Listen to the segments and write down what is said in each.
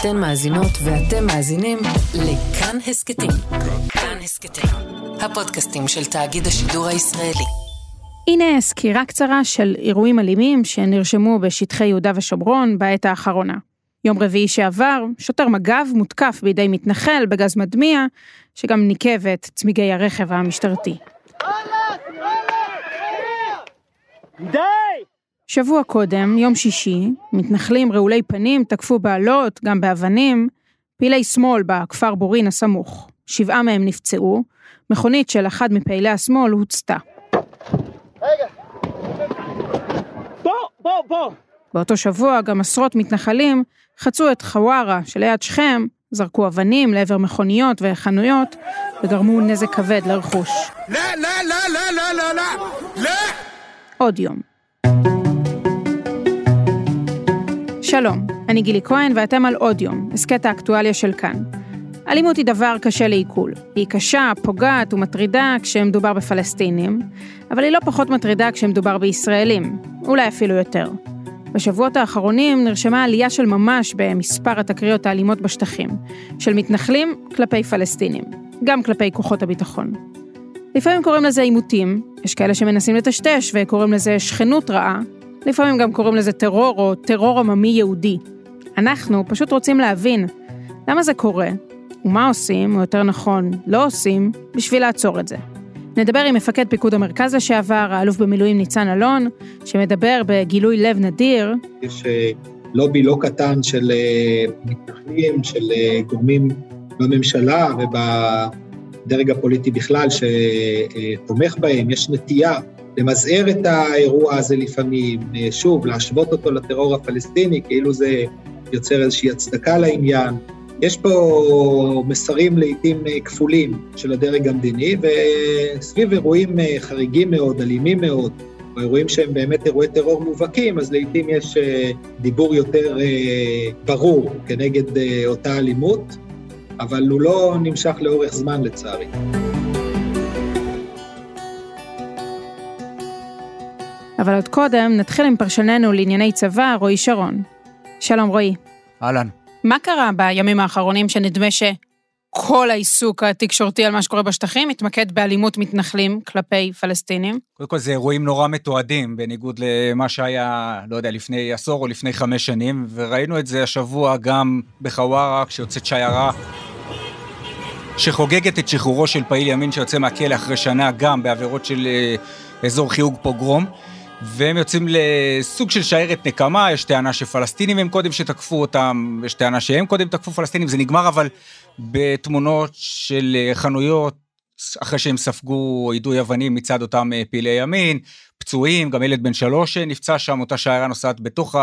אתן מאזינות ואתם מאזינים לכאן הסכתים. כאן הסכתים, הפודקאסטים של תאגיד השידור הישראלי. הנה סקירה קצרה של אירועים אלימים שנרשמו בשטחי יהודה ושומרון בעת האחרונה. יום רביעי שעבר, שוטר מג"ב מותקף בידי מתנחל בגז מדמיע, שגם ניקב את צמיגי הרכב המשטרתי. די! שבוע קודם, יום שישי, מתנחלים רעולי פנים תקפו בעלות, גם באבנים, פעילי שמאל בכפר בורין הסמוך. שבעה מהם נפצעו, מכונית של אחד מפעילי השמאל הוצתה. רגע. בוא, בוא, בוא. באותו שבוע גם עשרות מתנחלים חצו את חווארה שליד שכם, זרקו אבנים לעבר מכוניות וחנויות וגרמו נזק כבד לרכוש. לא, לא, לא, לא, לא, לא, לא, לא! עוד יום. שלום, אני גילי כהן ואתם על עוד יום, הסכת האקטואליה של כאן. אלימות היא דבר קשה לעיכול. היא קשה, פוגעת ומטרידה כשמדובר בפלסטינים, אבל היא לא פחות מטרידה כשמדובר בישראלים, אולי אפילו יותר. בשבועות האחרונים נרשמה עלייה של ממש במספר התקריות האלימות בשטחים, של מתנחלים כלפי פלסטינים, גם כלפי כוחות הביטחון. לפעמים קוראים לזה עימותים, יש כאלה שמנסים לטשטש וקוראים לזה שכנות רעה, לפעמים גם קוראים לזה טרור או טרור עממי יהודי. אנחנו פשוט רוצים להבין למה זה קורה, ומה עושים, או יותר נכון, לא עושים, בשביל לעצור את זה. נדבר עם מפקד פיקוד המרכז לשעבר, האלוף במילואים ניצן אלון, שמדבר בגילוי לב נדיר. יש אה, לובי לא קטן של אה, מתנחלים, של אה, גורמים בממשלה ובדרג הפוליטי בכלל שתומך בהם, יש נטייה למזער את האירוע הזה לפעמים, שוב, להשוות אותו לטרור הפלסטיני, כאילו זה יוצר איזושהי הצדקה לעניין. יש פה מסרים לעיתים כפולים של הדרג המדיני, וסביב אירועים חריגים מאוד, אלימים מאוד, או אירועים שהם באמת אירועי טרור מובהקים, אז לעיתים יש אה, דיבור יותר אה, ברור כנגד אה, אותה אלימות, אבל הוא לא נמשך לאורך זמן לצערי. אבל עוד קודם נתחיל עם פרשננו לענייני צבא, רועי שרון. שלום רועי. אהלן. מה קרה בימים האחרונים שנדמה שכל העיסוק התקשורתי על מה שקורה בשטחים מתמקד באלימות מתנחלים כלפי פלסטינים? קודם כל זה אירועים נורא מתועדים, בניגוד למה שהיה, לא יודע, לפני עשור או לפני חמש שנים, וראינו את זה השבוע גם בחווארה, כשיוצאת שיירה שחוגגת את שחרורו של פעיל ימין שיוצא מהכלא אחרי שנה, גם בעבירות של אה, אזור חיוג פוגרום. והם יוצאים לסוג של שיירת נקמה, יש טענה שפלסטינים הם קודם שתקפו אותם, יש טענה שהם קודם תקפו פלסטינים, זה נגמר אבל בתמונות של אה, חנויות, אחרי שהם ספגו יידוי אבנים מצד אותם אה, פעילי ימין, פצועים, גם ילד בן שלוש נפצע שם, אותה שיירה נוסעת בתוך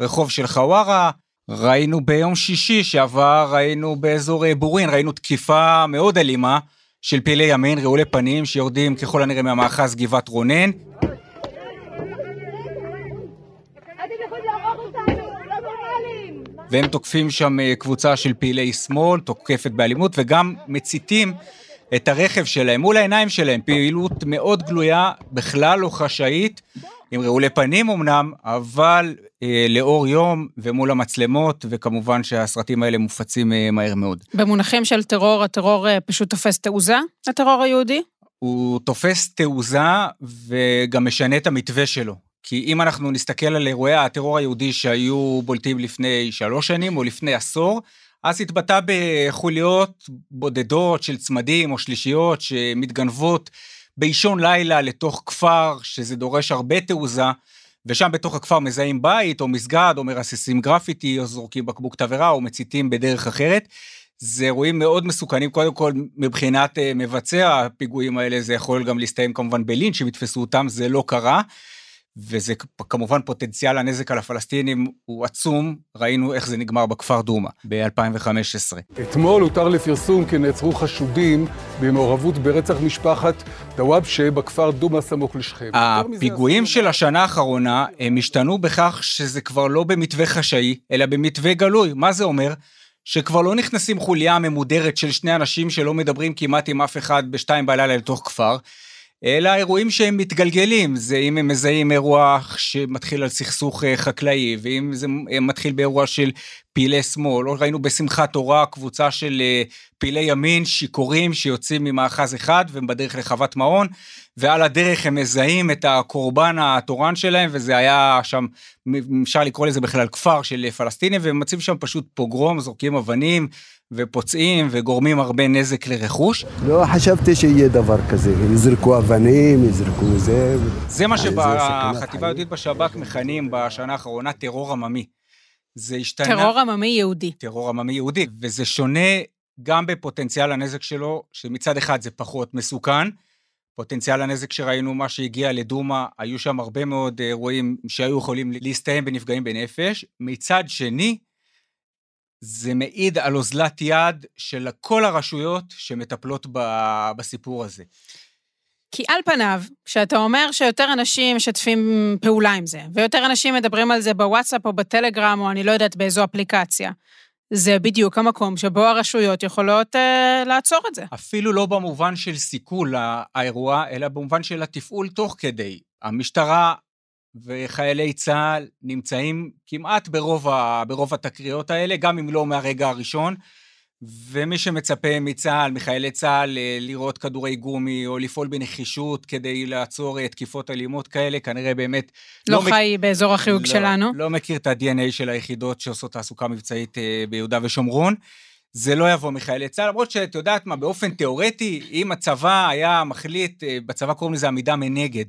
הרחוב של חווארה. ראינו ביום שישי שעבר, ראינו באזור אה, בורין, ראינו תקיפה מאוד אלימה של פעילי ימין, רעולי פנים, שיורדים ככל הנראה מהמאחז גבעת רונן. והם תוקפים שם אה, קבוצה של פעילי שמאל, תוקפת באלימות, וגם מציתים את הרכב שלהם מול העיניים שלהם, פעילות מאוד גלויה, בכלל לא חשאית, עם רעולי פנים אמנם, אבל אה, לאור יום ומול המצלמות, וכמובן שהסרטים האלה מופצים אה, מהר מאוד. במונחים של טרור, הטרור אה, פשוט תופס תעוזה, הטרור היהודי? הוא תופס תעוזה וגם משנה את המתווה שלו. כי אם אנחנו נסתכל על אירועי הטרור היהודי שהיו בולטים לפני שלוש שנים או לפני עשור, אז התבטא בחוליות בודדות של צמדים או שלישיות שמתגנבות באישון לילה לתוך כפר, שזה דורש הרבה תעוזה, ושם בתוך הכפר מזהים בית או מסגד או מרססים גרפיטי או זורקים בקבוק תבערה או מציתים בדרך אחרת. זה אירועים מאוד מסוכנים, קודם כל מבחינת uh, מבצע הפיגועים האלה, זה יכול גם להסתיים כמובן בלינץ', אם יתפסו אותם, זה לא קרה. וזה כמובן פוטנציאל הנזק על הפלסטינים הוא עצום, ראינו איך זה נגמר בכפר דומא ב-2015. אתמול הותר לפרסום כי נעצרו חשודים במעורבות ברצח משפחת דוואבשה בכפר דומא סמוך לשכם. הפיגועים של השנה האחרונה הם השתנו בכך שזה כבר לא במתווה חשאי, אלא במתווה גלוי. מה זה אומר? שכבר לא נכנסים חוליה ממודרת של שני אנשים שלא מדברים כמעט עם אף אחד בשתיים בלילה לתוך כפר, אלא אירועים שהם מתגלגלים, זה אם הם מזהים אירוע שמתחיל על סכסוך אה, חקלאי, ואם זה מתחיל באירוע של פעילי שמאל, או ראינו בשמחת תורה קבוצה של אה, פעילי ימין שיכורים שיוצאים ממאחז אחד והם בדרך לחוות מעון, ועל הדרך הם מזהים את הקורבן התורן שלהם, וזה היה שם, אפשר לקרוא לזה בכלל כפר של פלסטינים, והם מוצאים שם פשוט פוגרום, זורקים אבנים, ופוצעים וגורמים הרבה נזק לרכוש. לא חשבתי שיהיה דבר כזה, יזרקו אבנים, יזרקו זה. זה מה שבחטיבה היהודית בשב"כ מכנים בשנה האחרונה טרור עממי. זה השתנה... טרור עממי יהודי. טרור עממי יהודי, וזה שונה גם בפוטנציאל הנזק שלו, שמצד אחד זה פחות מסוכן. פוטנציאל הנזק שראינו, מה שהגיע לדומא, היו שם הרבה מאוד אירועים שהיו יכולים להסתיים בנפגעים בנפש. מצד שני, זה מעיד על אוזלת יד של כל הרשויות שמטפלות בסיפור הזה. כי על פניו, כשאתה אומר שיותר אנשים משתפים פעולה עם זה, ויותר אנשים מדברים על זה בוואטסאפ או בטלגרם, או אני לא יודעת באיזו אפליקציה, זה בדיוק המקום שבו הרשויות יכולות uh, לעצור את זה. אפילו לא במובן של סיכול האירוע, אלא במובן של התפעול תוך כדי. המשטרה וחיילי צה"ל נמצאים כמעט ברוב, ה, ברוב התקריות האלה, גם אם לא מהרגע הראשון. ומי שמצפה מצה"ל, מחיילי צה"ל, אה, לראות כדורי גומי או לפעול בנחישות כדי לעצור אה, תקיפות אלימות כאלה, כנראה באמת... לא, לא חי מק... באזור החיוג לא, שלנו. לא מכיר את ה-DNA של היחידות שעושות תעסוקה מבצעית אה, ביהודה ושומרון. זה לא יבוא מחיילי צה"ל, למרות שאת יודעת מה, באופן תיאורטי, אם הצבא היה מחליט, בצבא קוראים לזה עמידה מנגד.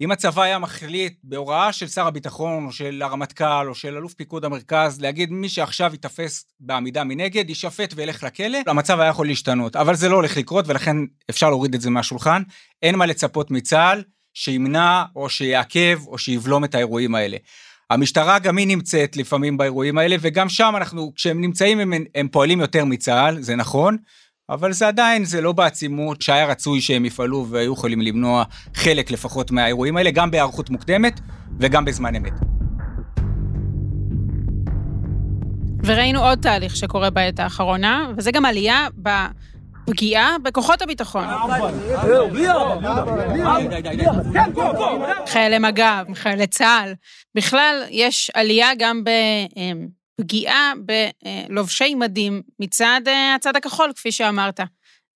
אם הצבא היה מחליט בהוראה של שר הביטחון, או של הרמטכ"ל, או של אלוף פיקוד המרכז, להגיד מי שעכשיו ייתפס בעמידה מנגד, יישפט וילך לכלא, המצב היה יכול להשתנות. אבל זה לא הולך לקרות, ולכן אפשר להוריד את זה מהשולחן. אין מה לצפות מצה"ל שימנע, או שיעכב, או שיבלום את האירועים האלה. המשטרה גם היא נמצאת לפעמים באירועים האלה, וגם שם אנחנו, כשהם נמצאים הם, הם פועלים יותר מצה"ל, זה נכון, אבל זה עדיין, זה לא בעצימות שהיה רצוי שהם יפעלו והיו יכולים למנוע חלק לפחות מהאירועים האלה, גם בהיערכות מוקדמת וגם בזמן אמת. וראינו עוד תהליך שקורה בעת האחרונה, וזה גם עלייה בפגיעה בכוחות הביטחון. חיילי מג"ב, חיילי צה"ל. בכלל, יש עלייה גם ב... פגיעה בלובשי מדים מצד אה, הצד הכחול, כפי שאמרת.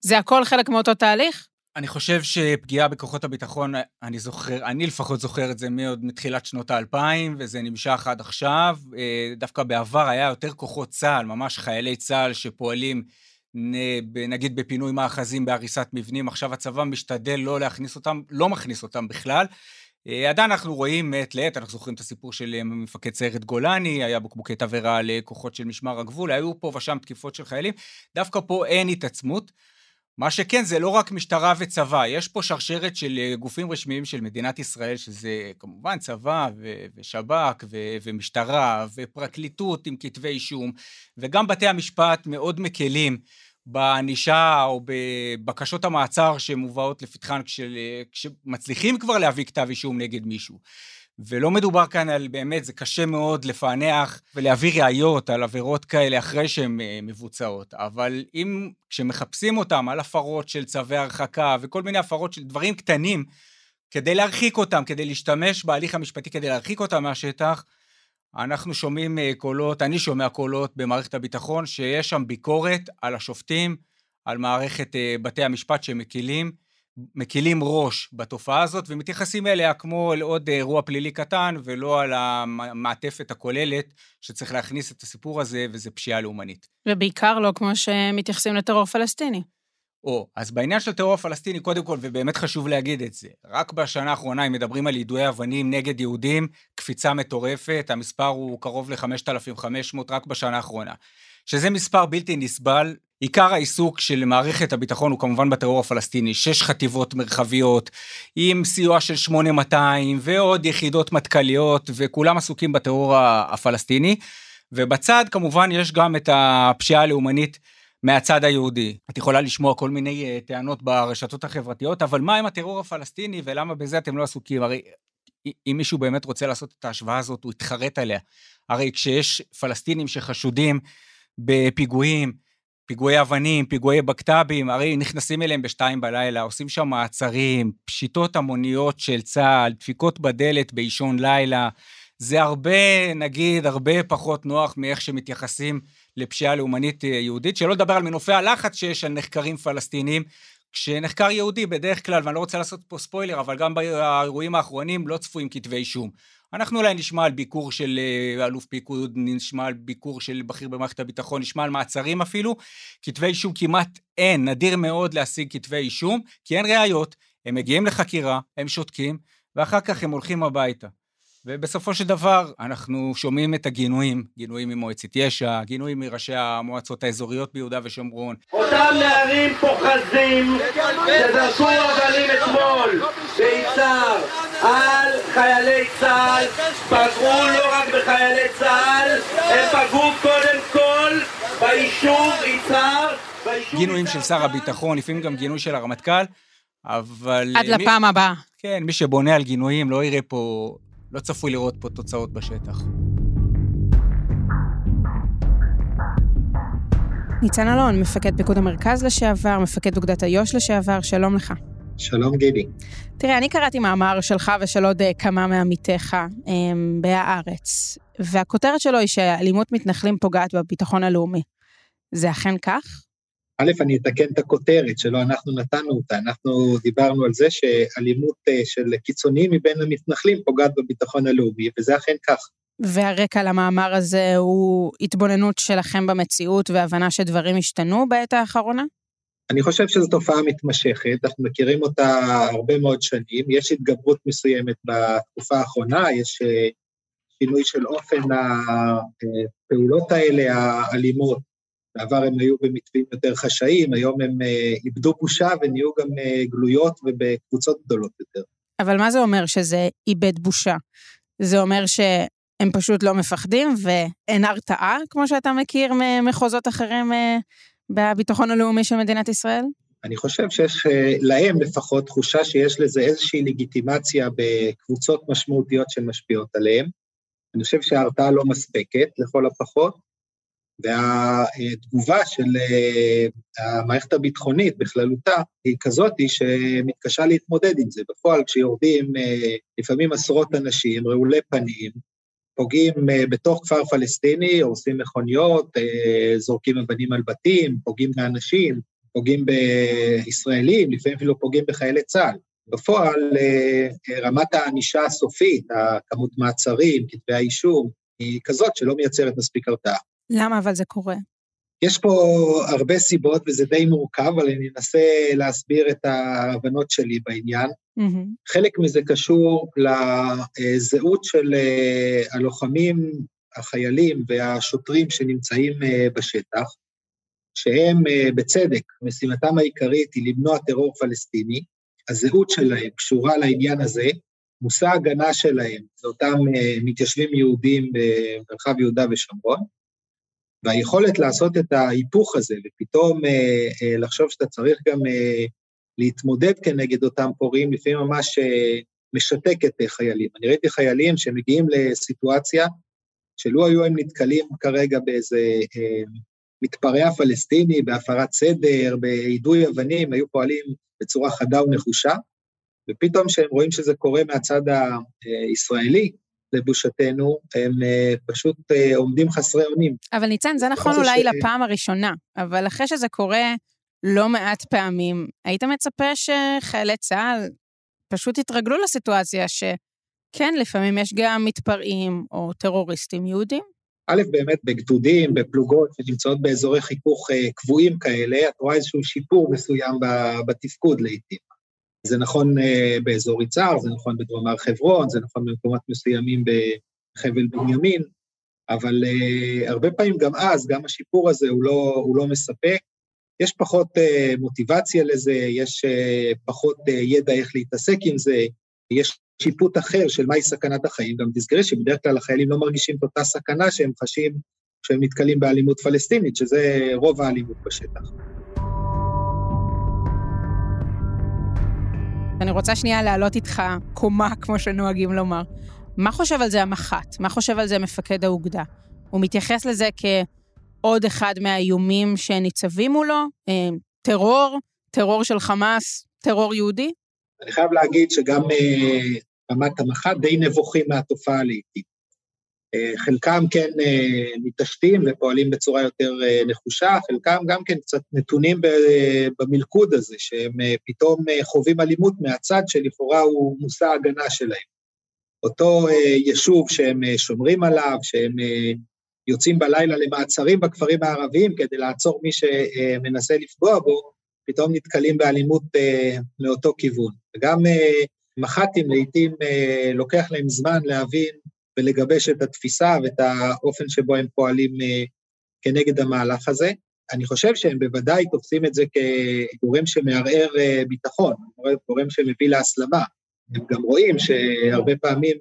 זה הכל חלק מאותו תהליך? אני חושב שפגיעה בכוחות הביטחון, אני זוכר, אני לפחות זוכר את זה מעוד מתחילת שנות האלפיים, וזה נמשך עד עכשיו. אה, דווקא בעבר היה יותר כוחות צה"ל, ממש חיילי צה"ל שפועלים, נגיד בפינוי מאחזים, בהריסת מבנים. עכשיו הצבא משתדל לא להכניס אותם, לא מכניס אותם בכלל. אה, עדיין אנחנו רואים מעת לעת, אנחנו זוכרים את הסיפור של אה, מפקד סיירת גולני, היה בקבוקי תבערה לכוחות של משמר הגבול, היו פה ושם תקיפות של חיילים, דווקא פה אין התעצמות. מה שכן, זה לא רק משטרה וצבא, יש פה שרשרת של אה, גופים רשמיים של מדינת ישראל, שזה כמובן צבא ו- ושב"כ ו- ומשטרה ופרקליטות עם כתבי אישום, וגם בתי המשפט מאוד מקלים. בענישה או בבקשות המעצר שמובאות לפתחן כשל, כשמצליחים כבר להביא כתב אישום נגד מישהו. ולא מדובר כאן על באמת, זה קשה מאוד לפענח ולהביא ראיות על עבירות כאלה אחרי שהן אה, מבוצעות, אבל אם כשמחפשים אותם על הפרות של צווי הרחקה וכל מיני הפרות של דברים קטנים, כדי להרחיק אותם, כדי להשתמש בהליך המשפטי כדי להרחיק אותם מהשטח, אנחנו שומעים אה, קולות, אני שומע קולות במערכת הביטחון, שיש שם ביקורת על השופטים, על מערכת אה, בתי המשפט שמקילים, מקילים ראש בתופעה הזאת ומתייחסים אליה כמו אל עוד אירוע פלילי קטן ולא על המעטפת הכוללת שצריך להכניס את הסיפור הזה וזה פשיעה לאומנית. ובעיקר לא כמו שמתייחסים לטרור פלסטיני. או, אז בעניין של טרור הפלסטיני, קודם כל, ובאמת חשוב להגיד את זה, רק בשנה האחרונה, אם מדברים על יידויי אבנים נגד יהודים, קפיצה מטורפת, המספר הוא קרוב ל-5,500 רק בשנה האחרונה. שזה מספר בלתי נסבל. עיקר העיסוק של מערכת הביטחון הוא כמובן בטרור הפלסטיני, שש חטיבות מרחביות, עם סיוע של 8200 ועוד יחידות מטכ"ליות, וכולם עסוקים בטרור הפלסטיני. ובצד כמובן יש גם את הפשיעה הלאומנית מהצד היהודי. את יכולה לשמוע כל מיני uh, טענות ברשתות החברתיות, אבל מה עם הטרור הפלסטיני ולמה בזה אתם לא עסוקים? הרי אם מישהו באמת רוצה לעשות את ההשוואה הזאת, הוא יתחרט עליה. הרי כשיש פלסטינים שחשודים בפיגועים, פיגועי אבנים, פיגועי בקת"בים, הרי נכנסים אליהם בשתיים בלילה, עושים שם מעצרים, פשיטות המוניות של צה"ל, דפיקות בדלת באישון לילה, זה הרבה, נגיד, הרבה פחות נוח מאיך שמתייחסים לפשיעה לאומנית יהודית, שלא לדבר על מנופי הלחץ שיש על נחקרים פלסטינים, כשנחקר יהודי בדרך כלל, ואני לא רוצה לעשות פה ספוילר, אבל גם באירועים האחרונים לא צפויים כתבי אישום. אנחנו אולי נשמע על ביקור של אה, אלוף פיקוד, נשמע על ביקור של בכיר במערכת הביטחון, נשמע על מעצרים אפילו. כתבי אישום כמעט אין, נדיר מאוד להשיג כתבי אישום, כי אין ראיות, הם מגיעים לחקירה, הם שותקים, ואחר כך הם הולכים הביתה. ובסופו של דבר אנחנו שומעים את הגינויים, גינויים ממועצת יש"ע, גינויים מראשי המועצות האזוריות ביהודה ושומרון. אותם נערים פוחזים שזרקו אבנים אתמול ביצהר על חיילי צה"ל, פגעו לא רק בחיילי צה"ל, הם פגעו קודם כל ביישוב יצהר. גינויים של שר הביטחון, לפעמים גם גינוי של הרמטכ"ל, אבל... עד לפעם הבאה. כן, מי שבונה על גינויים לא יראה פה לא צפוי לראות פה תוצאות בשטח. ניצן אלון, מפקד פיקוד המרכז לשעבר, מפקד אוגדת איו"ש לשעבר, שלום לך. שלום גידי. תראה, אני קראתי מאמר שלך ושל עוד אה, כמה מעמיתיך אמ, בהארץ, והכותרת שלו היא שאלימות מתנחלים פוגעת בביטחון הלאומי. זה אכן כך? א', אני אתקן את הכותרת שלא אנחנו נתנו אותה, אנחנו דיברנו על זה שאלימות אה, של קיצוניים מבין המתנחלים פוגעת בביטחון הלאומי, וזה אכן כך. והרקע למאמר הזה הוא התבוננות שלכם במציאות והבנה שדברים השתנו בעת האחרונה? אני חושב שזו תופעה מתמשכת, אנחנו מכירים אותה הרבה מאוד שנים, יש התגברות מסוימת בתקופה האחרונה, יש אה, שינוי של אופן הפעולות האלה, האלימות, בעבר הם היו במתווים יותר חשאיים, היום הם אה, איבדו בושה ונהיו גם אה, גלויות ובקבוצות גדולות יותר. אבל מה זה אומר שזה איבד בושה? זה אומר שהם פשוט לא מפחדים ואין הרתעה, כמו שאתה מכיר ממחוזות אחרים אה, בביטחון הלאומי של מדינת ישראל? אני חושב שיש להם לפחות תחושה שיש לזה איזושהי לגיטימציה בקבוצות משמעותיות שמשפיעות עליהם. אני חושב שההרתעה לא מספקת, לכל הפחות, והתגובה של אה, המערכת הביטחונית בכללותה היא כזאת שמתקשה להתמודד עם זה. בפועל, כשיורדים אה, לפעמים עשרות אנשים, רעולי פנים, פוגעים אה, בתוך כפר פלסטיני, הורסים מכוניות, זורקים אבנים על בתים, פוגעים באנשים, פוגעים בישראלים, לפעמים אפילו פוגעים בחיילי צה"ל. בפועל, רמת הענישה הסופית, הכמות מעצרים, כתבי האישום, היא כזאת שלא מייצרת מספיק הרתעה. למה אבל זה קורה? יש פה הרבה סיבות וזה די מורכב, אבל אני אנסה להסביר את ההבנות שלי בעניין. Mm-hmm. חלק מזה קשור לזהות של אה, הלוחמים, החיילים והשוטרים שנמצאים אה, בשטח, שהם אה, בצדק, משימתם העיקרית היא למנוע טרור פלסטיני, הזהות שלהם קשורה לעניין הזה, מושא ההגנה שלהם זה אותם מתיישבים יהודים במרחב יהודה ושומרון, והיכולת לעשות את ההיפוך הזה, ופתאום אה, אה, לחשוב שאתה צריך גם אה, להתמודד כנגד אותם פורעים, לפעמים ממש אה, משתק את אה, חיילים. אני ראיתי חיילים שמגיעים לסיטואציה שלו היו הם נתקלים כרגע באיזה אה, מתפרע פלסטיני, בהפרת סדר, ביידוי אבנים, היו פועלים בצורה חדה ונחושה, ופתאום כשהם רואים שזה קורה מהצד הישראלי, לבושתנו, הם uh, פשוט uh, עומדים חסרי אונים. אבל ניצן, זה נכון אולי ש... לפעם הראשונה, אבל אחרי שזה קורה לא מעט פעמים, היית מצפה שחיילי צה"ל פשוט יתרגלו לסיטואציה שכן, לפעמים יש גם מתפרעים או טרוריסטים יהודים? א', באמת בגדודים, בפלוגות שנמצאות באזורי חיכוך uh, קבועים כאלה, את רואה איזשהו שיפור מסוים בתפקוד לעיתים. זה נכון אה, באזור יצהר, זה נכון בדרום הר חברון, זה נכון במקומות מסוימים בחבל בנימין, אבל uh, הרבה פעמים גם אז, גם השיפור הזה הוא לא, הוא לא מספק. יש פחות uh, מוטיבציה לזה, יש uh, פחות uh, ידע איך להתעסק עם זה, יש שיפוט אחר של מהי סכנת החיים. גם תזכרי שבדרך כלל החיילים לא מרגישים את אותה סכנה שהם חשים כשהם נתקלים באלימות פלסטינית, שזה רוב האלימות בשטח. אני רוצה שנייה להעלות איתך קומה, כמו שנוהגים לומר. מה חושב על זה המח"ט? מה חושב על זה מפקד האוגדה? הוא מתייחס לזה כעוד אחד מהאיומים שניצבים מולו? אה, טרור? טרור של חמאס? טרור יהודי? אני חייב להגיד שגם אה, רמת המח"ט די נבוכים מהתופעה לעיתים. חלקם כן מתעשתים ופועלים בצורה יותר נחושה, חלקם גם כן קצת נתונים במלכוד הזה, שהם פתאום חווים אלימות מהצד שלכאורה הוא מושא ההגנה שלהם. אותו יישוב שהם שומרים עליו, שהם יוצאים בלילה למעצרים בכפרים הערביים כדי לעצור מי שמנסה לפגוע בו, פתאום נתקלים באלימות מאותו כיוון. וגם מח"טים לעיתים לוקח להם זמן להבין ולגבש את התפיסה ואת האופן שבו הם פועלים כנגד המהלך הזה. אני חושב שהם בוודאי תופסים את זה כגורם שמערער ביטחון, גורם שמביא להסלמה. הם גם רואים שהרבה פעמים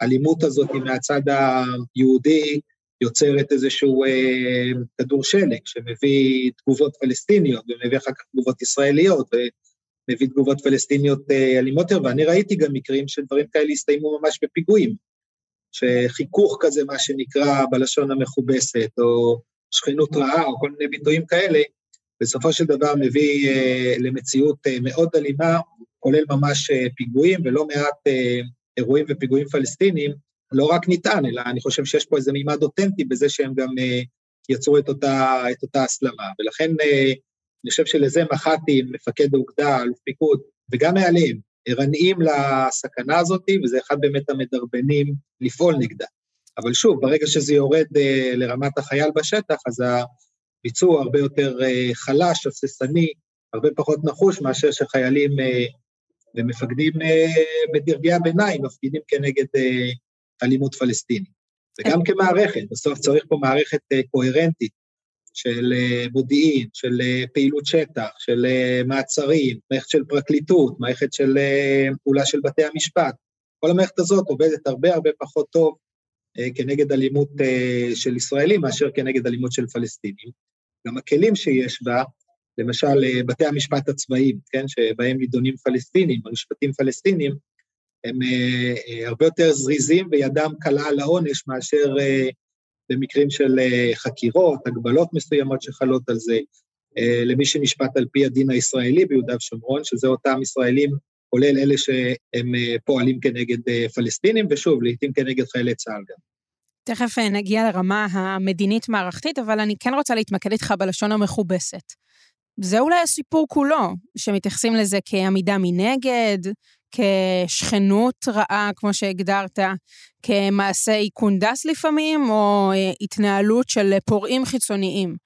האלימות הזאת מהצד היהודי יוצרת איזשהו אה, כדור שלג שמביא תגובות פלסטיניות ומביא אחר כך תגובות ישראליות ומביא תגובות פלסטיניות אה, אלימות יותר, ואני ראיתי גם מקרים שדברים כאלה הסתיימו ממש בפיגועים, שחיכוך כזה, מה שנקרא בלשון המכובסת, או שכנות רעה, או כל מיני ביטויים כאלה, בסופו של דבר מביא אה, למציאות אה, מאוד אלימה, כולל ממש אה, פיגועים ולא מעט אה, אירועים ופיגועים פלסטיניים, לא רק נטען, אלא אני חושב שיש פה איזה מימד אותנטי בזה שהם גם uh, יצרו את אותה, את אותה הסלמה. ולכן uh, אני חושב שלזה מח"טים, מפקד האוגדה, אלוף פיקוד, וגם מעליהם, ערניים לסכנה הזאת, וזה אחד באמת המדרבנים לפעול נגדה. אבל שוב, ברגע שזה יורד uh, לרמת החייל בשטח, אז הביצוע הרבה יותר uh, חלש, הססני, הרבה פחות נחוש מאשר שחיילים uh, ומפקדים uh, בדרגי הביניים מפגינים כנגד uh, אלימות פלסטינית. וגם כמערכת, בסוף צריך פה מערכת אה, קוהרנטית של אה, מודיעין, של אה, פעילות שטח, של מעצרים, מערכת של פרקליטות, מערכת של פעולה של בתי המשפט. כל המערכת הזאת עובדת הרבה הרבה פחות טוב כנגד אלימות של ישראלים מאשר כנגד אלימות של פלסטינים. גם הכלים שיש בה, למשל בתי המשפט הצבאיים, כן, שבהם נידונים פלסטינים, המשפטים פלסטינים, הם אה, אה, הרבה יותר זריזים וידם קלה על העונש מאשר אה, במקרים של חקירות, הגבלות מסוימות שחלות על זה, למי שנשפט על פי הדין הישראלי ביהודה ושומרון, שזה אותם ישראלים, כולל אלה שהם פועלים כנגד פלסטינים, ושוב, לעיתים כנגד חיילי צה"ל גם. תכף נגיע לרמה המדינית-מערכתית, אבל אני כן רוצה להתמקד איתך בלשון המכובסת. זה אולי הסיפור כולו, שמתייחסים לזה כעמידה מנגד, כשכנות רעה, כמו שהגדרת, כמעשי קונדס לפעמים, או אה, התנהלות של פורעים חיצוניים.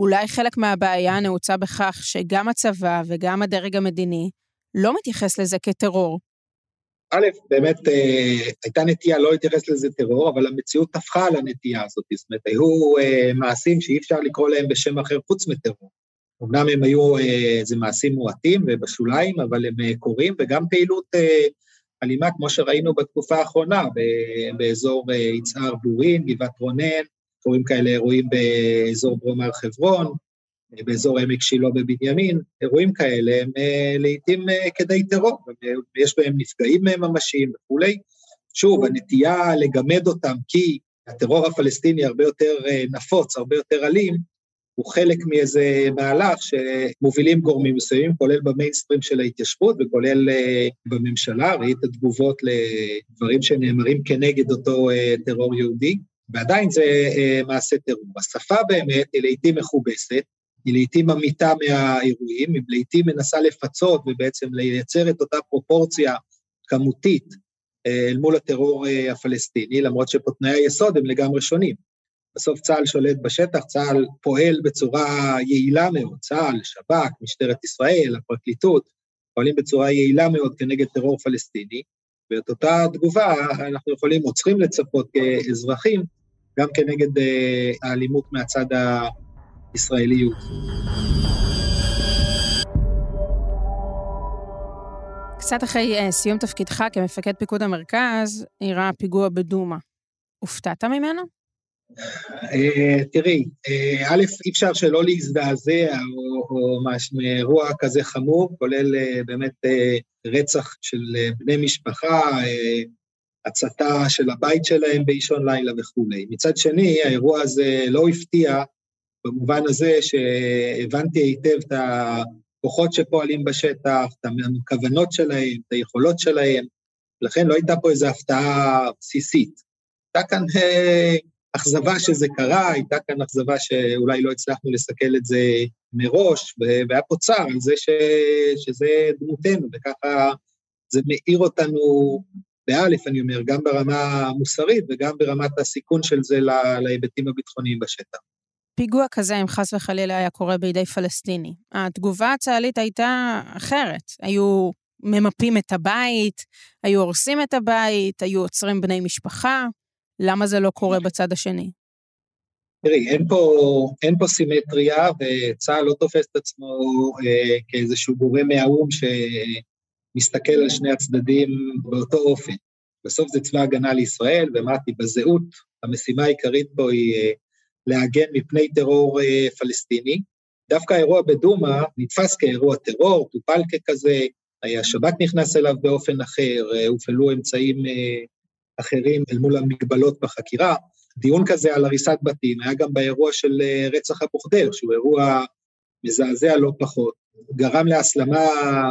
אולי חלק מהבעיה נעוצה בכך שגם הצבא וגם הדרג המדיני לא מתייחס לזה כטרור. א', באמת אה, הייתה נטייה לא להתייחס לזה טרור, אבל המציאות טפחה על הנטייה הזאת. זאת אומרת, היו אה, מעשים שאי אפשר לקרוא להם בשם אחר חוץ מטרור. אמנם הם היו איזה אה, מעשים מועטים ובשוליים, אבל הם אה, קורים, וגם פעילות אה, אלימה, כמו שראינו בתקופה האחרונה, באזור יצהר בורין, גבעת רונן, קורים כאלה אירועים באזור דרום הר חברון, באזור עמק שילה בבנימין, אירועים כאלה הם לעיתים כדי טרור, ויש בהם נפגעים ממשיים וכולי. שוב, הנטייה לגמד אותם כי הטרור הפלסטיני הרבה יותר נפוץ, הרבה יותר אלים, הוא חלק מאיזה מהלך שמובילים גורמים מסוימים, כולל במיינסטרים של ההתיישבות וכולל uh, בממשלה, ראית תגובות לדברים שנאמרים כנגד אותו uh, טרור יהודי, ועדיין זה uh, מעשה טרור. השפה באמת היא לעיתים מכובסת, היא לעיתים ממיתה מהאירועים, היא לעיתים מנסה לפצות ובעצם לייצר את אותה פרופורציה כמותית אל מול הטרור הפלסטיני, למרות שפה תנאי היסוד הם לגמרי שונים. בסוף צה"ל שולט בשטח, צה"ל פועל בצורה יעילה מאוד, צה"ל, שב"כ, משטרת ישראל, הפרקליטות, פועלים בצורה יעילה מאוד כנגד טרור פלסטיני, ואת אותה תגובה אנחנו יכולים או צריכים לצפות כאזרחים, גם כנגד אה, האלימות מהצד הישראליות. קצת אחרי uh, סיום תפקידך כמפקד פיקוד המרכז, אירע פיגוע בדומא. הופתעת ממנו? אה, תראי, אה, א', אי אפשר שלא להזדעזע או מאירוע כזה חמור, כולל אה, באמת רצח של בני משפחה, הצתה של הבית שלהם באישון לילה וכולי. מצד שני, האירוע הזה לא הפתיע במובן הזה שהבנתי היטב את הכוחות שפועלים בשטח, את הכוונות שלהם, את היכולות שלהם, לכן לא הייתה פה איזו הפתעה בסיסית. הייתה כאן אכזבה שזה קרה, הייתה כאן אכזבה שאולי לא הצלחנו לסכל את זה מראש, והיה פה צער על זה ש, שזה דמותנו, וככה זה מאיר אותנו, באלף, אני אומר, גם ברמה המוסרית וגם ברמת הסיכון של זה להיבטים הביטחוניים בשטח. פיגוע כזה, אם חס וחלילה היה קורה בידי פלסטיני, התגובה הצה"לית הייתה אחרת. היו ממפים את הבית, היו הורסים את הבית, היו עוצרים בני משפחה. למה זה לא קורה בצד השני? תראי, אין פה, אין פה סימטריה, וצה"ל לא תופס את עצמו אה, כאיזשהו גורם מהאו"ם שמסתכל על שני הצדדים באותו אופן. בסוף זה צבא הגנה לישראל, ואמרתי, בזהות, המשימה העיקרית פה היא אה, להגן מפני טרור אה, פלסטיני. דווקא האירוע בדומא נתפס כאירוע טרור, טופל ככזה, השב"כ נכנס אליו באופן אחר, אה, הופעלו אמצעים אה, אחרים אל מול המגבלות בחקירה. דיון כזה על הריסת בתים היה גם באירוע של אה, רצח אבו ח'דיר, שהוא אירוע מזעזע לא פחות, גרם להסלמה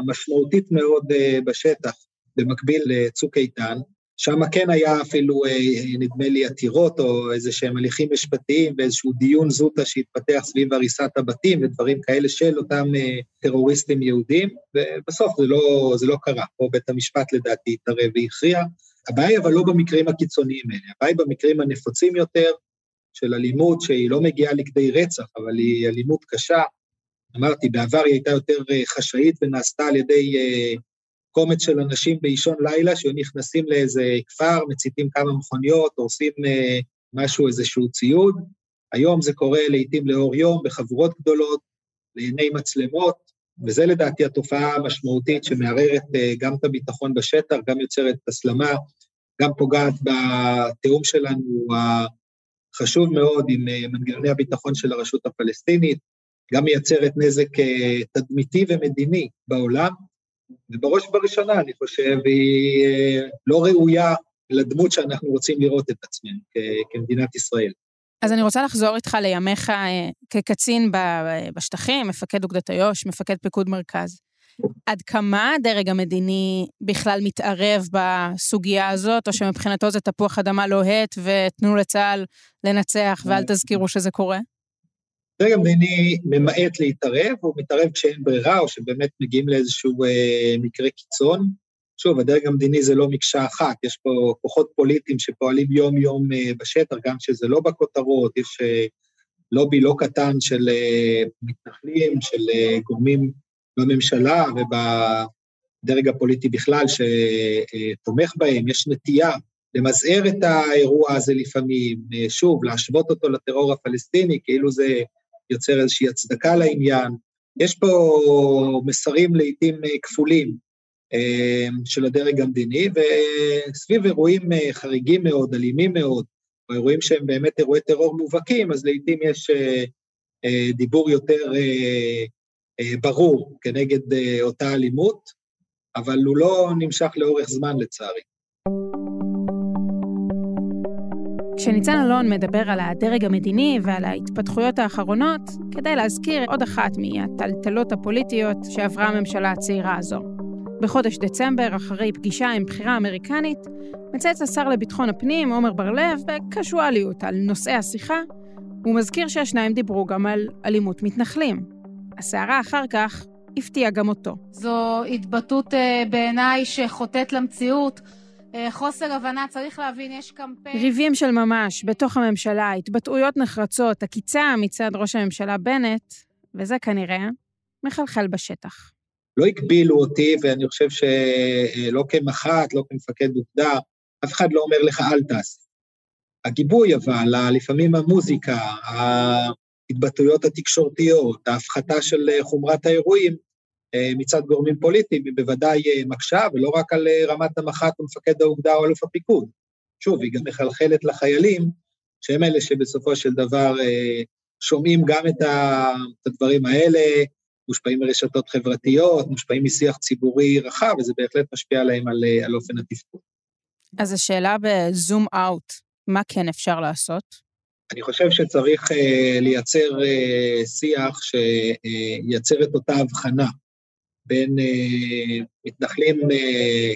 משמעותית מאוד בשטח, במקביל לצוק איתן, שם כן היה אפילו, נדמה לי, עתירות או איזה שהם הליכים משפטיים ואיזשהו דיון זוטה שהתפתח סביב הריסת הבתים ודברים כאלה של אותם טרוריסטים יהודים, ובסוף זה לא, זה לא קרה. פה בית המשפט לדעתי התערב והכריע. הבעיה היא אבל לא במקרים הקיצוניים האלה, הבעיה היא במקרים הנפוצים יותר, של אלימות שהיא לא מגיעה לכדי רצח, אבל היא אלימות קשה. אמרתי, בעבר היא הייתה יותר חשאית ונעשתה על ידי קומץ של אנשים באישון לילה שהיו נכנסים לאיזה כפר, מציתים כמה מכוניות, הורסים אה, משהו, איזשהו ציוד. היום זה קורה לעיתים לאור יום, בחבורות גדולות, לעיני מצלמות, וזה לדעתי התופעה המשמעותית שמערערת אה, גם את הביטחון בשטח, גם יוצרת הסלמה, גם פוגעת בתיאום שלנו החשוב מאוד עם אה, מנגנוני הביטחון של הרשות הפלסטינית, גם מייצרת נזק אה, תדמיתי ומדיני בעולם, ובראש ובראשונה, אני חושב, היא אה, לא ראויה לדמות שאנחנו רוצים לראות את עצמנו כמדינת ישראל. אז אני רוצה לחזור איתך לימיך כקצין בשטחים, מפקד אוגדת איו"ש, מפקד פיקוד מרכז. עד כמה הדרג המדיני בכלל מתערב בסוגיה הזאת, או שמבחינתו זה תפוח אדמה לוהט ותנו לצה"ל לנצח ואל תזכירו שזה קורה? הדרג המדיני ממעט להתערב, הוא מתערב כשאין ברירה, או שבאמת מגיעים לאיזשהו אה, מקרה קיצון. שוב, הדרג המדיני זה לא מקשה אחת, יש פה כוחות פוליטיים שפועלים יום-יום אה, בשטח, גם שזה לא בכותרות, יש אה, לובי לא קטן של אה, מתנחלים, של אה, גורמים בממשלה ובדרג הפוליטי בכלל שתומך בהם, יש נטייה למזער את האירוע הזה לפעמים, אה, שוב, להשוות אותו לטרור הפלסטיני, כאילו זה יוצר איזושהי הצדקה לעניין. יש פה מסרים לעיתים אה, כפולים אה, של הדרג המדיני, וסביב אירועים אה, חריגים מאוד, אלימים מאוד, או אירועים שהם באמת אירועי טרור מובהקים, אז לעיתים יש דיבור יותר ברור כנגד אותה אלימות, אבל הוא לא נמשך לאורך זמן לצערי. כשניצן אלון מדבר על הדרג המדיני ועל ההתפתחויות האחרונות, כדאי להזכיר עוד אחת מהטלטלות הפוליטיות שעברה הממשלה הצעירה הזו. בחודש דצמבר, אחרי פגישה עם בחירה אמריקנית, מצייץ השר לביטחון הפנים, עמר בר-לב, בקשואליות על נושאי השיחה, הוא מזכיר שהשניים דיברו גם על אלימות מתנחלים. הסערה אחר כך הפתיעה גם אותו. זו התבטאות אה, בעיניי שחוטאת למציאות. אה, חוסר הבנה, צריך להבין, יש קמפיין... ריבים של ממש בתוך הממשלה, התבטאויות נחרצות, עקיצה מצד ראש הממשלה בנט, וזה כנראה מחלחל בשטח. לא הגבילו אותי, ואני חושב שלא כמח"ט, לא כמפקד אוגדה, אף אחד לא אומר לך אל טס. הגיבוי אבל, לפעמים המוזיקה, ההתבטאויות התקשורתיות, ההפחתה של חומרת האירועים, אה, מצד גורמים פוליטיים היא בוודאי אה, מקשה, ולא רק על אה, רמת המח"ט ומפקד האוגדה או אלוף הפיקוד. שוב, היא גם מחלחלת לחיילים, שהם אלה שבסופו של דבר שומעים גם את הדברים האלה, מושפעים מרשתות חברתיות, מושפעים משיח ציבורי רחב, וזה בהחלט משפיע עליהם על, על אופן התפקוד. אז השאלה בזום אאוט, מה כן אפשר לעשות? אני חושב שצריך uh, לייצר uh, שיח שייצר את אותה הבחנה בין uh, מתנחלים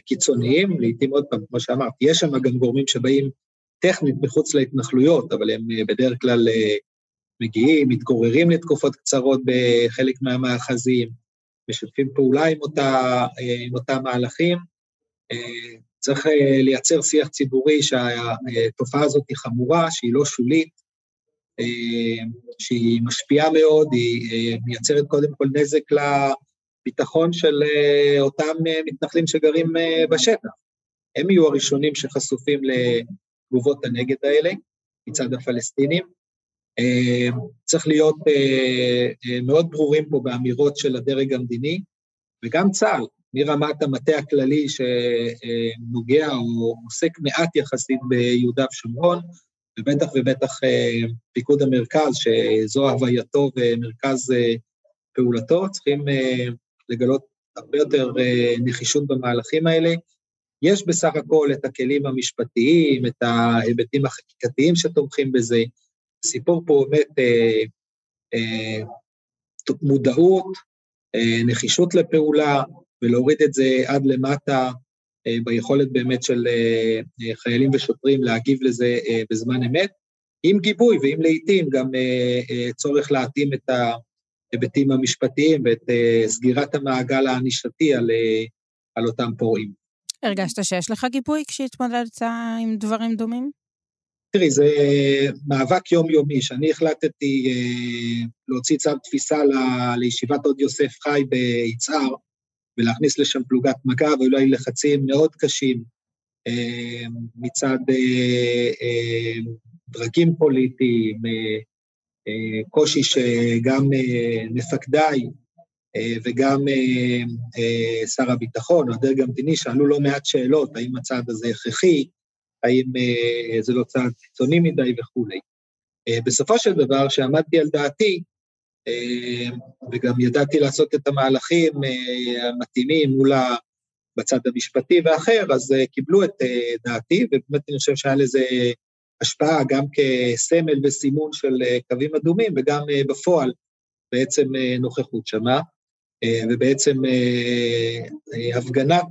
קיצוניים, לעתים עוד פעם, כמו שאמרתי, יש שם גם גורמים שבאים טכנית מחוץ להתנחלויות, אבל הם בדרך כלל מגיעים, מתגוררים לתקופות קצרות בחלק מהמאחזים, משתפים פעולה עם, אותה, עם אותם מהלכים. צריך לייצר שיח ציבורי שהתופעה הזאת היא חמורה, שהיא לא שולית, שהיא משפיעה מאוד, היא מייצרת קודם כל נזק לביטחון של אותם מתנחלים שגרים בשטח. הם יהיו הראשונים שחשופים לתגובות הנגד האלה מצד הפלסטינים. צריך להיות מאוד ברורים פה באמירות של הדרג המדיני, וגם צה"ל, מרמת המטה הכללי שנוגע או עוסק מעט יחסית ביהודה ושומרון, ובטח ובטח פיקוד המרכז, שזו הווייתו ומרכז פעולתו, צריכים לגלות הרבה יותר נחישות במהלכים האלה. יש בסך הכל את הכלים המשפטיים, את ההיבטים החקיקתיים שתומכים בזה. הסיפור פה באמת אה, אה, מודעות, אה, נחישות לפעולה, ולהוריד את זה עד למטה אה, ביכולת באמת של אה, אה, חיילים ושוטרים להגיב לזה בזמן אמת, עם גיבוי ואם לעיתים גם צורך להתאים את ההיבטים המשפטיים ואת סגירת המעגל הענישתי על, על אותם פורעים. הרגשת שיש לך גיבוי כשהתמודדת עם דברים דומים? תראי, זה מאבק יומיומי. כשאני החלטתי להוציא צו תפיסה לישיבת עוד יוסף חי ביצהר, ולהכניס לשם פלוגת מג"ב, היו לי לחצים מאוד קשים אה, מצד אה, דרגים פוליטיים, קושי שגם מפקדיי אה, וגם אה, אה, שר הביטחון הדרג המדיני שאלו לא מעט שאלות, האם הצעד הזה הכרחי, האם זה לא צעד קיצוני מדי וכולי. בסופו של דבר, כשעמדתי על דעתי, וגם ידעתי לעשות את המהלכים המתאימים מול ה... בצד המשפטי ואחר, אז קיבלו את דעתי, ובאמת אני חושב שהיה לזה השפעה גם כסמל וסימון של קווים אדומים, וגם בפועל בעצם נוכחות שמה. אה, ובעצם אה, אה, הפגנת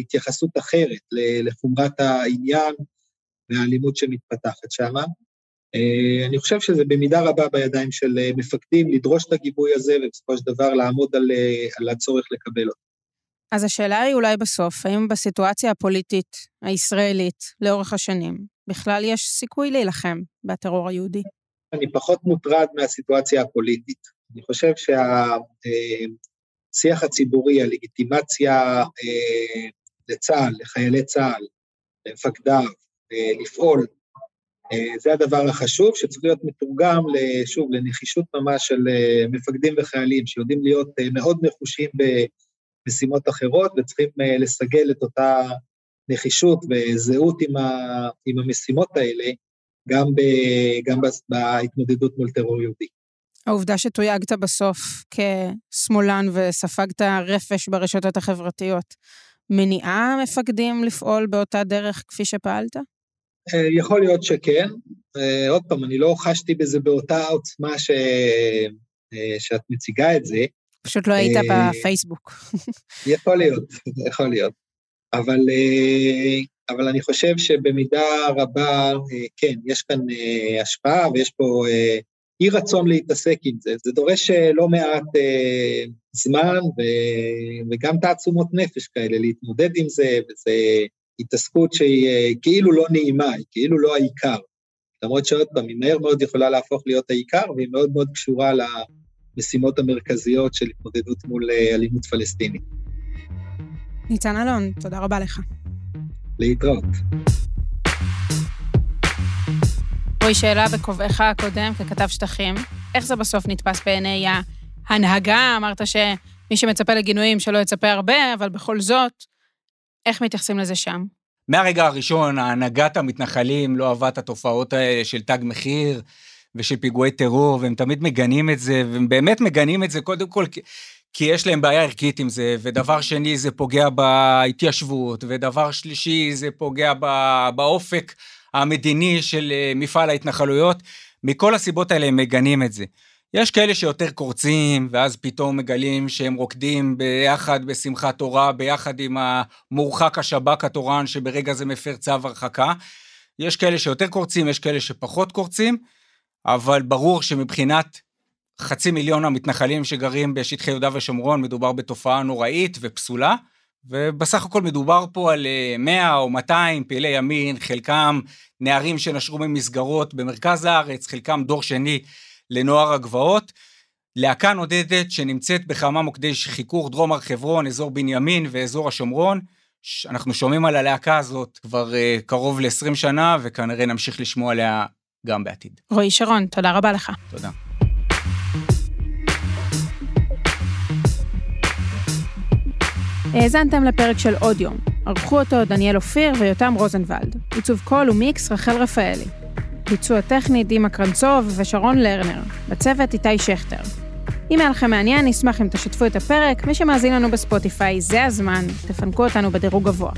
התייחסות אחרת לחומרת העניין והאלימות שמתפתחת שם. אני חושב שזה במידה רבה בידיים של מפקדים לדרוש את הגיבוי הזה ובסופו של דבר לעמוד על, על הצורך לקבל אותו. אז השאלה היא אולי בסוף, האם בסיטואציה הפוליטית הישראלית לאורך השנים, בכלל יש סיכוי להילחם בטרור היהודי? אני פחות מוטרד מהסיטואציה הפוליטית. אני חושב שה... השיח הציבורי, הלגיטימציה אה, לצה"ל, לחיילי צה"ל, למפקדיו, אה, לפעול, אה, זה הדבר החשוב, שצריך להיות מתורגם, שוב, לנחישות ממש של אה, מפקדים וחיילים, שיודעים להיות אה, מאוד נחושים במשימות אחרות, וצריכים אה, לסגל את אותה נחישות וזהות עם, ה, עם המשימות האלה, גם, ב, גם בהתמודדות מול טרור יהודי. העובדה שתויגת בסוף כשמאלן וספגת רפש ברשתות החברתיות, מניעה מפקדים לפעול באותה דרך כפי שפעלת? אה, יכול להיות שכן. אה, עוד פעם, אני לא חשתי בזה באותה עוצמה ש... אה, שאת מציגה את זה. פשוט לא היית בפייסבוק. יכול להיות, יכול להיות. אבל, אבל אני חושב שבמידה רבה, כן, יש כאן השפעה ויש פה אי רצון להתעסק עם זה. זה דורש לא מעט זמן ו, וגם תעצומות נפש כאלה להתמודד עם זה, וזו התעסקות שהיא אה, כאילו לא נעימה, היא כאילו לא העיקר. למרות שעוד פעם, היא מהר מאוד יכולה להפוך להיות העיקר, והיא מאוד מאוד קשורה למשימות המרכזיות של התמודדות מול אה, אלימות פלסטינית. ניצן אלון, תודה רבה לך. להתראות. רועי, שאלה בכובעך הקודם ככתב שטחים, איך זה בסוף נתפס בעיני ההנהגה? אמרת שמי שמצפה לגינויים שלא יצפה הרבה, אבל בכל זאת, איך מתייחסים לזה שם? מהרגע הראשון, הנהגת המתנחלים לא אהבה את התופעות האלה של תג מחיר ושל פיגועי טרור, והם תמיד מגנים את זה, והם באמת מגנים את זה קודם כל כי יש להם בעיה ערכית עם זה, ודבר שני, זה פוגע בהתיישבות, ודבר שלישי, זה פוגע באופק המדיני של אה, מפעל ההתנחלויות, מכל הסיבות האלה הם מגנים את זה. יש כאלה שיותר קורצים, ואז פתאום מגלים שהם רוקדים ביחד בשמחת תורה, ביחד עם המורחק השב"כ התורן, שברגע זה מפר צו הרחקה. יש כאלה שיותר קורצים, יש כאלה שפחות קורצים, אבל ברור שמבחינת חצי מיליון המתנחלים שגרים בשטחי יהודה ושומרון, מדובר בתופעה נוראית ופסולה, ובסך הכל מדובר פה על 100 אה, או 200 פעילי ימין, חלקם נערים שנשרו ממסגרות במרכז הארץ, חלקם דור שני לנוער הגבעות. להקה נודדת שנמצאת בכמה מוקדי חיכוך, דרום הר חברון, אזור בנימין ואזור השומרון. אנחנו שומעים על הלהקה הזאת כבר uh, קרוב ל-20 שנה, וכנראה נמשיך לשמוע עליה גם בעתיד. רועי שרון, תודה רבה לך. תודה. האזנתם לפרק של עוד יום. ערכו אותו דניאל אופיר ויותם רוזנבלד. עיצוב קול ומיקס רחל רפאלי. ביצוע טכני דימה קרנצוב ושרון לרנר. בצוות איתי שכטר. אם היה לכם מעניין, נשמח אם תשתפו את הפרק. מי שמאזין לנו בספוטיפיי, זה הזמן, תפנקו אותנו בדירוג גבוה.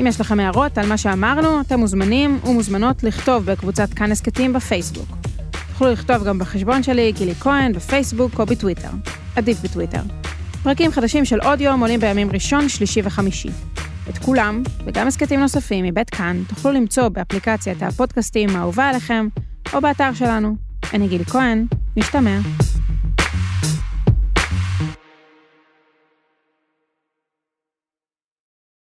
אם יש לכם הערות על מה שאמרנו, אתם מוזמנים ומוזמנות לכתוב בקבוצת כאן הסכתים בפייסבוק. תוכלו לכתוב גם בחשבון שלי, גילי כהן, בפייסבוק או בטוויטר. עדיף בטוויטר. פרקים חדשים של עוד יום עולים בימים ראשון, שלישי וחמישי. את כולם, וגם הסכתים נוספים מבית כאן, תוכלו למצוא באפליקציית הפודקאסטים האהובה עליכם, או באתר שלנו. אני גילי כהן, משתמע.